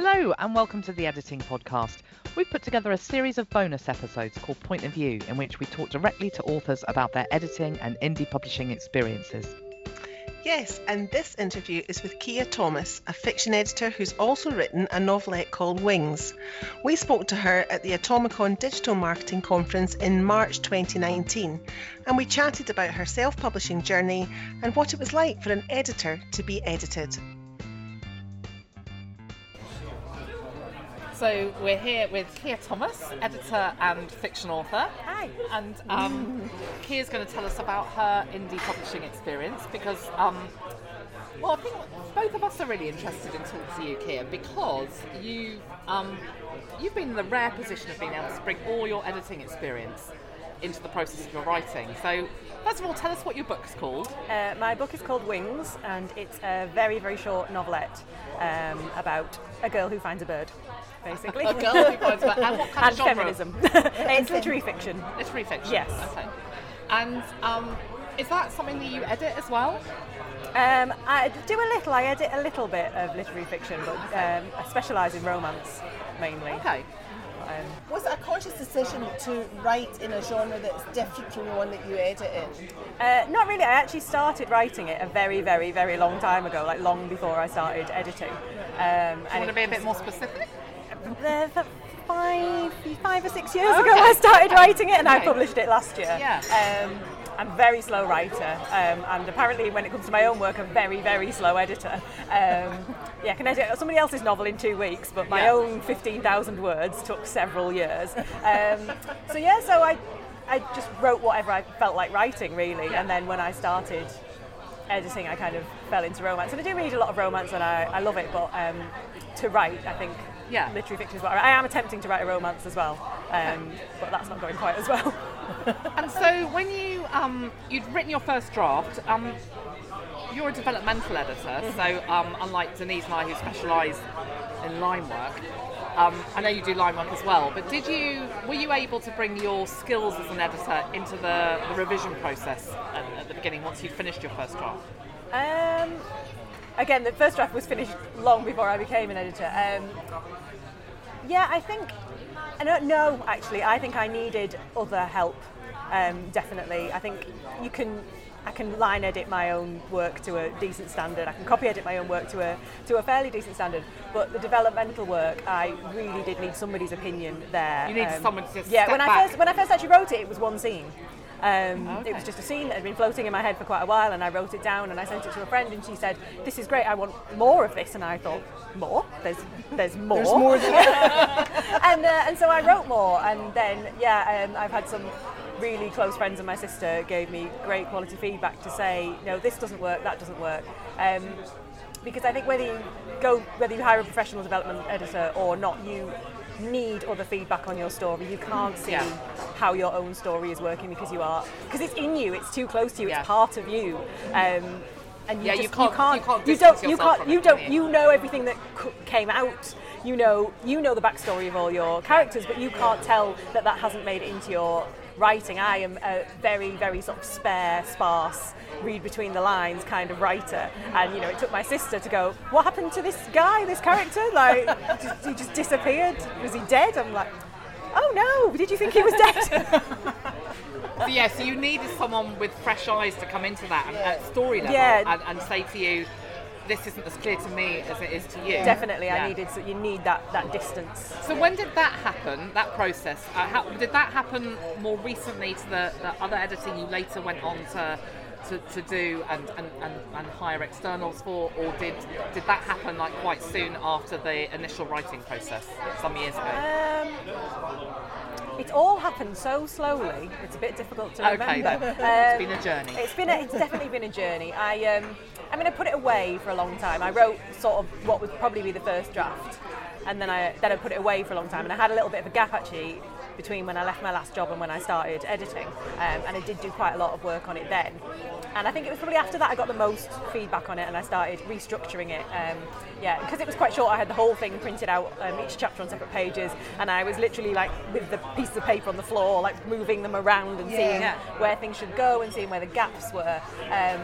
Hello, and welcome to the Editing Podcast. We've put together a series of bonus episodes called Point of View, in which we talk directly to authors about their editing and indie publishing experiences. Yes, and this interview is with Kia Thomas, a fiction editor who's also written a novelette called Wings. We spoke to her at the Atomicon Digital Marketing Conference in March 2019, and we chatted about her self publishing journey and what it was like for an editor to be edited. So we're here with Kia Thomas, editor and fiction author. Hi. And um, Kia's going to tell us about her indie publishing experience because, um, well, I think both of us are really interested in talking to you, Kia, because you um, you've been in the rare position of being able to bring all your editing experience into the process of your writing. So, first of all, tell us what your book's called. Uh, my book is called Wings, and it's a very, very short novelette um, about a girl who finds a bird, basically. A girl who finds a bird. And what kind and of genre? feminism. it's literary fiction. Literary fiction. Yes. Okay. And um, is that something that you edit as well? Um, I do a little. I edit a little bit of literary fiction, but um, I specialise in romance mainly. Okay. Um, Was it a conscious decision to write in a genre that's different from the one that you edit in? Uh, not really. I actually started writing it a very, very, very long time ago, like long before I started editing. Um, Do you want to be a bit more specific? the, the five, five or six years ago, I started writing it, and I published it last year. Yeah. Um, I'm a very slow writer, um, and apparently, when it comes to my own work, I'm very, very slow editor. Um, yeah, I can edit somebody else's novel in two weeks, but my Yeah. own 15,000 words took several years. Um, so yeah, so I, I just wrote whatever I felt like writing, really, and then when I started editing, I kind of fell into romance. And I do read a lot of romance, and I, I love it. But um, to write, I think Yeah. literary fiction is what I, I am attempting to write a romance as well, um, but that's not going quite as well. And so when you um, you'd written your first draft, um, you're a developmental editor, so um, unlike Denise and I who specialise in line work, um, I know you do line work as well. But did you were you able to bring your skills as an editor into the, the revision process at, at the beginning once you'd finished your first draft? Um, again, the first draft was finished long before I became an editor. Um, yeah, I think. I don't. Actually, I think I needed other help. Um, definitely, I think you can. I can line edit my own work to a decent standard. I can copy edit my own work to a to a fairly decent standard. But the developmental work, I really did need somebody's opinion there. Um, You needed someone to Yeah, when I first when I first actually wrote it, it was one scene. Um, Okay. It was just a scene that had been floating in my head for quite a while, and I wrote it down and I sent it to a friend, and she said, "This is great. I want more of this." And I thought, "More? There's there's more." There's more than and uh, and so I wrote more, and then yeah, um, I've had some really close friends, and my sister gave me great quality feedback to say, no, this doesn't work, that doesn't work. Um, because I think whether you go, whether you hire a professional development editor or not, you need other feedback on your story. You can't see Yeah. how your own story is working because you are because it's in you. It's too close to you. Yeah. It's part of you. Um, and you Yeah, you just, can't- you can't, you can't you don't, you can't, you don't, you? you know everything that c- came out. You know, you know the backstory of all your characters, but you can't tell that that hasn't made it into your writing. I am a very, very sort of spare, sparse, read between the lines kind of writer, and you know, it took my sister to go, "What happened to this guy, this character? Like, just, he just disappeared. Was he dead?" I'm like. Oh no! Did you think he was dead? So yeah, so you needed someone with fresh eyes to come into that and, at story level Yeah. and, and say to you, this isn't as clear to me as it is to you. Definitely, Yeah. I needed. So you need that that distance. So when did that happen? That process? Uh, how, did that happen more recently to the, the other editing you later went on to to, to do and, and, and, and hire externals for, or did did that happen like quite soon after the initial writing process some years ago? Um, it all happened so slowly. It's a bit difficult to Okay, remember. then. Um, It's been a journey. It's been. A, it's definitely been a journey. I. Um, I mean, I put it away for a long time. I wrote sort of what would probably be the first draft, and then I then I put it away for a long time. And I had a little bit of a gap actually between when I left my last job and when I started editing. Um, and I did do quite a lot of work on it then. And I think it was probably after that I got the most feedback on it and I started restructuring it. Um, yeah, because it was quite short, I had the whole thing printed out, um, each chapter on separate pages, and I was literally like with the pieces of paper on the floor, like moving them around and seeing where things should go and seeing where the gaps were. Um,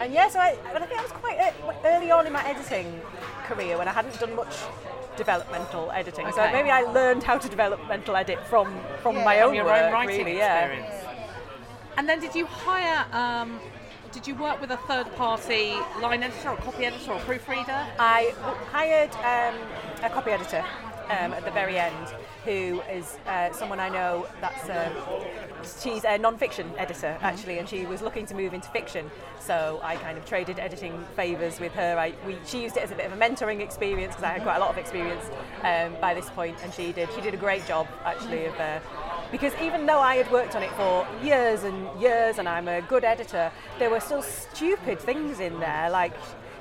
And yeah, so I, but I think I was quite early on in my editing career when I hadn't done much developmental editing. So maybe I learned how to developmental edit from from Yeah. my From own your work, own writing really. Yeah. experience. And then did you hire? Um, did you work with a third-party line editor or copy editor or proofreader? I w- hired um, a copy editor um, at the very end, who is uh, someone I know. That's uh, she's a non-fiction editor actually, and she was looking to move into fiction. So I kind of traded editing favours with her. I, we, she used it as a bit of a mentoring experience because I had quite a lot of experience um, by this point, and she did. She did a great job actually of. Uh, because even though I had worked on it for years and years and I'm a good editor, there were still stupid things in there like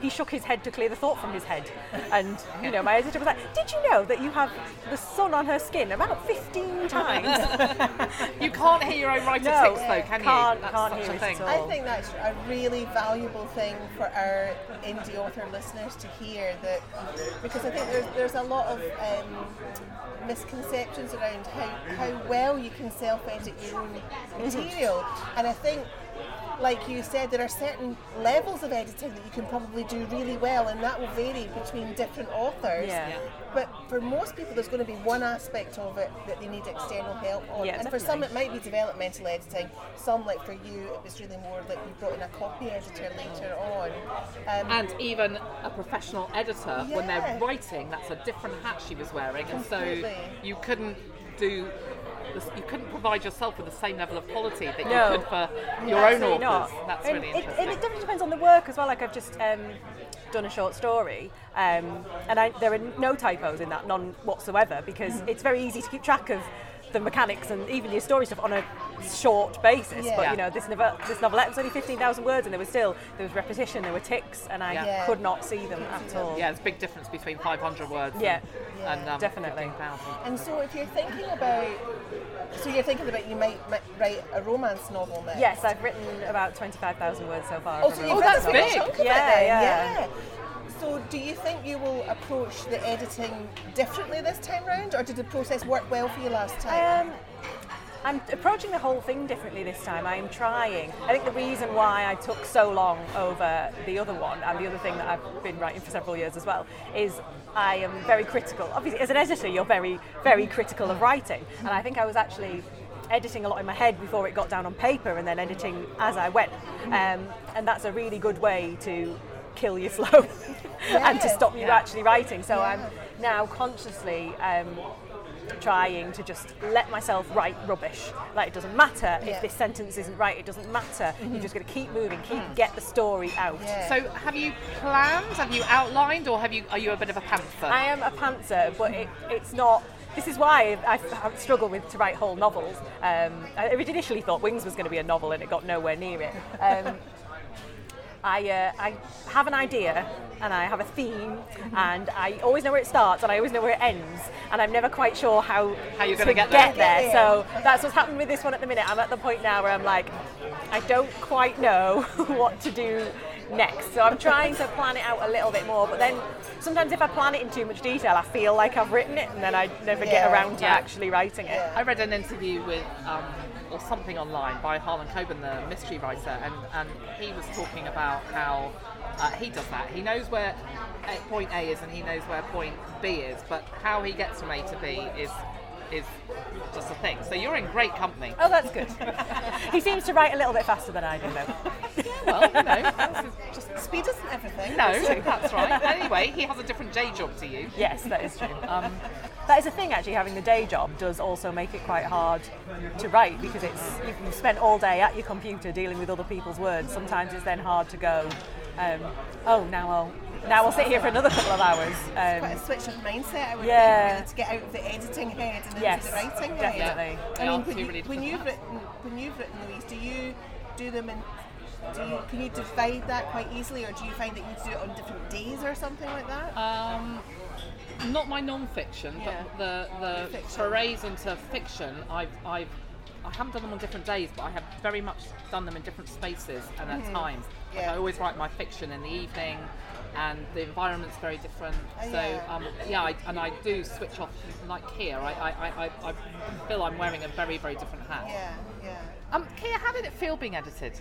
he shook his head to clear the thought from his head. And, you know, my editor was like, Did you know that you have the sun on her skin about 15 times? You can't hear your own writer No, tics though, can can't- you? That's can't hear a it thing. at all. I think that's a really valuable thing for our indie author listeners to hear that because I think there's there's a lot of um, misconceptions around how, how well you can self edit your own material and I think like you said there are certain levels of editing that you can probably do really well and that will vary between different authors Yeah. Yeah. but for most people there's going to be one aspect of it that they need external help on Yeah, and for some it might be developmental editing. Some, like for you, it was really more like you brought in a copy editor later on. Um, And even a professional editor, when they're writing, that's a different hat she was wearing, and so you couldn't do. This- You couldn't provide yourself with the same level of quality that No. you could for your own Absolutely authors. not. That's and really it, interesting. And it definitely depends on the work as well. Like I've just um, done a short story, um, and I, there are no typos in that, none whatsoever, because Mm-hmm. it's very easy to keep track of the mechanics and even your story stuff on a short basis. Yeah. But you know, this novel, this novelette was only fifteen thousand words, and there was still there was repetition, there were tics, and I Yeah. could not see them at all. yeah, there's a big difference between 500 words Yeah. and, and um, Definitely. 15,000. and so, if you're thinking about, so you're thinking about you might, might write a romance novel now. Yes, I've written about twenty-five thousand words so far. Oh, so you've Oh, that's a big big. chunk of it Yeah, yeah. So, do you think you will approach the editing differently this time round, or did the process work well for you last time? Um, I'm approaching the whole thing differently this time. I'm trying. I think the reason why I took so long over the other one and the other thing that I've been writing for several years as well is I am very critical. Obviously, as an editor, you're very, very critical of writing, and I think I was actually editing a lot in my head before it got down on paper, and then editing as I went. Um, and that's a really good way to kill your flow and to stop you Yeah. actually writing. So Yeah. I'm now consciously. Um, trying to just let myself write rubbish. Like it doesn't matter Yeah. if this sentence isn't right, it doesn't matter. You're just going to keep moving, keep Mm. get the story out. Yeah. So, have you planned? Have you outlined, or have you? Are you a bit of a pantser? I am a pantser, but it, it's not. This is why I've, I've with to write whole novels. Um, I initially thought Wings was going to be a novel, and it got nowhere near it. Um, I, uh, I have an idea and I have a theme and I always know where it starts and I always know where it ends and I'm never quite sure how, How you're to gonna get there. there. So that's what's happened with this one at the minute. I'm at the point now where I'm like, I don't quite know what to do next. So I'm trying to plan it out a little bit more. But then sometimes if I plan it in too much detail, I feel like I've written it and then I never Yeah. get around to Yeah. actually writing it. Yeah. I read an interview with, um, or something online by Harlan Coben, the mystery writer, and, and he was talking about how uh, he does that. He knows where point A is and he knows where point B is, but how he gets from A to B is is just a thing. So you're in great company. Oh, that's good. he seems to write a little bit faster than I do, though. yeah, Well, you know, this is just Speed isn't everything. no, that's right. Anyway, he has a different day job to you. Yes, that is true. Um, that is a thing, actually. Having the day job does also make it quite hard to write because it's you- you've spent all day at your computer dealing with other people's words. Sometimes it's then hard to go. Um, oh, now I'll now I'll sit here for another couple of hours. Quite Um, a switch of mindset, I would Yeah. think, really, to get out of the editing head and Yes, into the writing head. definitely. They I mean, when, two you, when you've written, when you've written Louise, do you do them in? Do you, can you divide that quite easily, or do you find that you do it on different days or something like that? Um, not my non-fiction, Yeah. but the the Fiction. forays into fiction. I've I've I haven't done them on different days, but I have very much done them in different spaces and at times. Like, Mm-hmm. Yeah. I always write my fiction in the evening, and the environment's very different. Oh, so yeah. um, yeah, I, and I do switch off. Like here, I, I, I, I, I feel I'm wearing a very very different hat. yeah, yeah. Um, Kia, how did it feel being edited?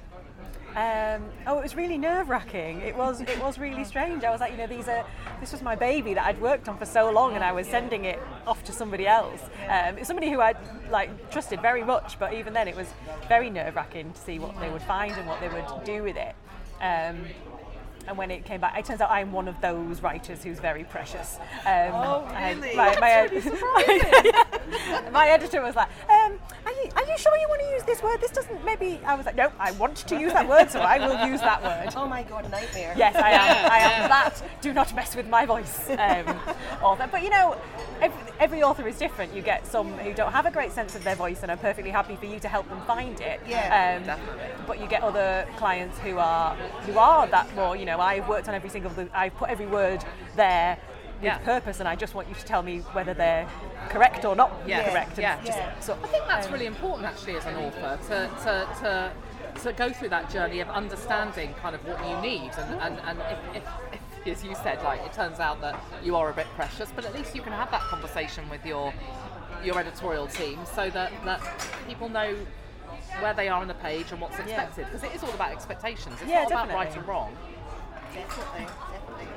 Um, oh, it was really nerve wracking. It was it was really strange. I was like, you know, these are this was my baby that I'd worked on for so long, and I was sending it off to somebody else. Um, somebody who I like trusted very much, but even then, it was very nerve wracking to see what they would find and what they would do with it. Um, and when it came back, it turns out I'm one of those writers who's very precious. Um, Oh, I- really? my, my, That's really my, my editor was like, um, are, you, "Are you sure you want to use this word? This doesn't maybe." I was like, "No, I want to use that word, so I will use that word." Oh my god, nightmare. Yes, I am. I am that. Do not mess with my voice. Um, author. But you know, every, every author is different. You get some who don't have a great sense of their voice and are perfectly happy for you to help them find it. Yeah, Um, definitely. But you get other clients who are who are that more. You know, I've worked on every single. I've put every word there with Yeah. purpose, and I just want you to tell me whether they're correct or not Yeah. correct. Yeah. just Yeah. sort- I think that's um, really important actually as an author to, to, to, to go through that journey of understanding kind of what you need and, and, and if, if, if, as you said, like it turns out that you are a bit precious, but at least you can have that conversation with your your editorial team so that, that people know where they are on the page and what's expected because it is all about expectations. It's Yeah, not about right and wrong. Definitely, definitely.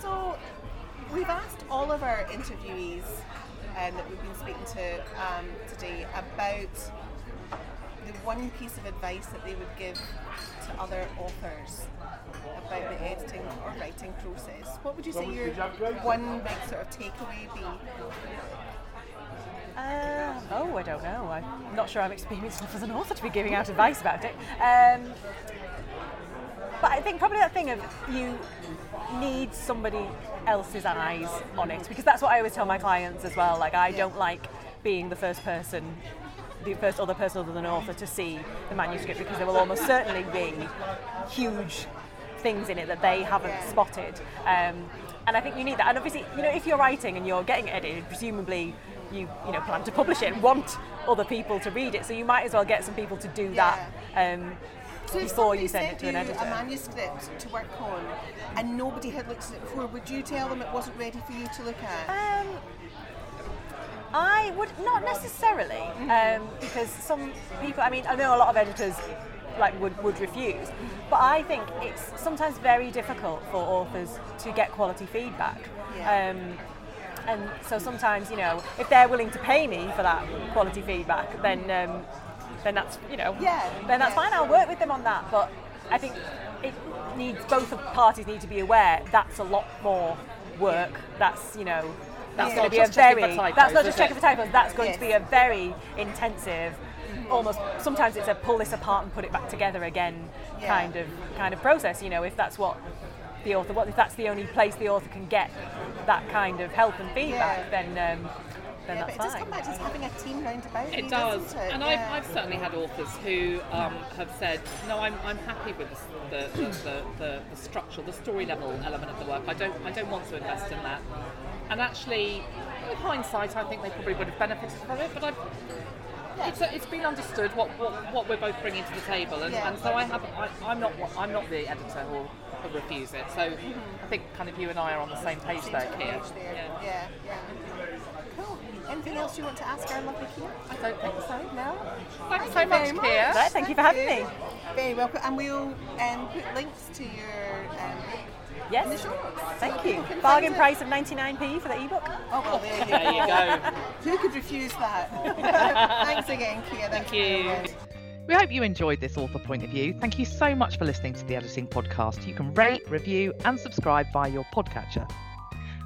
So, we've asked all of our interviewees um, that we've been speaking to um, today about the one piece of advice that they would give to other authors about the editing or writing process. What would you say your one big sort of takeaway be? Uh, oh, I don't know. I'm not sure I'm experienced enough as an author to be giving out advice about it. Um, but I think probably that thing of you need somebody else's eyes on it because that's what I always tell my clients as well. Like I don't like being the first person, the first other person other than an author to see the manuscript because there will almost certainly be huge things in it that they haven't spotted. Um, and I think you need that. And obviously, you know, if you're writing and you're getting it edited, presumably you you know plan to publish it and want other people to read it. So you might as well get some people to do that um, So before you send it to an editor. A manuscript to work on, and nobody had looked at it before. Would you tell them it wasn't ready for you to look at? Um, I would not necessarily, um, because some people. I mean, I know a lot of editors like would, would refuse, but I think it's sometimes very difficult for authors to get quality feedback. Yeah. Um, and so sometimes, you know, if they're willing to pay me for that quality feedback, then um, then that's you know, Yeah, then that's yeah. fine. I'll work with them on that. But I think it needs both of parties need to be aware that's a lot more work. That's you know, that's That's going to be a very for typos, that's not just checking it? for typos. That's going to be a very intensive. Almost sometimes it's a pull this apart and put it back together again Yeah. kind of kind of process. You know, if that's what the author, what if that's the only place the author can get that kind of help and feedback, Yeah. then um, then yeah, but that's it does come back to having a team round about you, It does, it? and Yeah. I've, I've certainly had authors who um, have said, "No, I'm, I'm happy with the, the, the, the, the structural, the story level element of the work. I don't I don't want to invest in that." And actually, with hindsight, I think they probably would have benefited from it. But I've, it's, it's been understood what, what, what we're both bringing to the table, and, Yeah. and so I have I, I'm not I'm not the editor who will who will refuse it. So I think kind of you and I are on the same page there, Kia. Yeah. Yeah, yeah. Cool. Anything else you want to ask our lovely Kia? I don't think so. No? Thanks Thank so you very much, much. Kia. Right, thank you for having me. Very welcome. And we'll um, put links to your um, Yes, in the show notes. so thank people you. Bargain price of 99p for the ebook. It. Oh, well, there you There go. you go. Who could refuse that? Thanks again, Kia. That's Thank you. brilliant. We hope you enjoyed this author point of view. Thank you so much for listening to the Editing Podcast. You can rate, review, and subscribe via your podcatcher.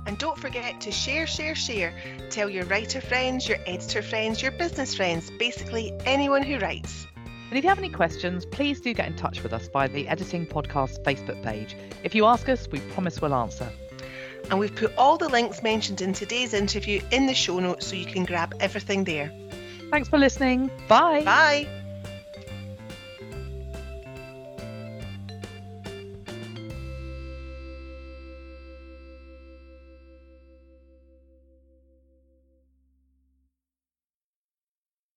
And don't forget to share, share, share. Tell your writer friends, your editor friends, your business friends, basically anyone who writes. And if you have any questions, please do get in touch with us via the Editing Podcast Facebook page. If you ask us, we promise we'll answer. And we've put all the links mentioned in today's interview in the show notes so you can grab everything there. Thanks for listening. Bye. Bye!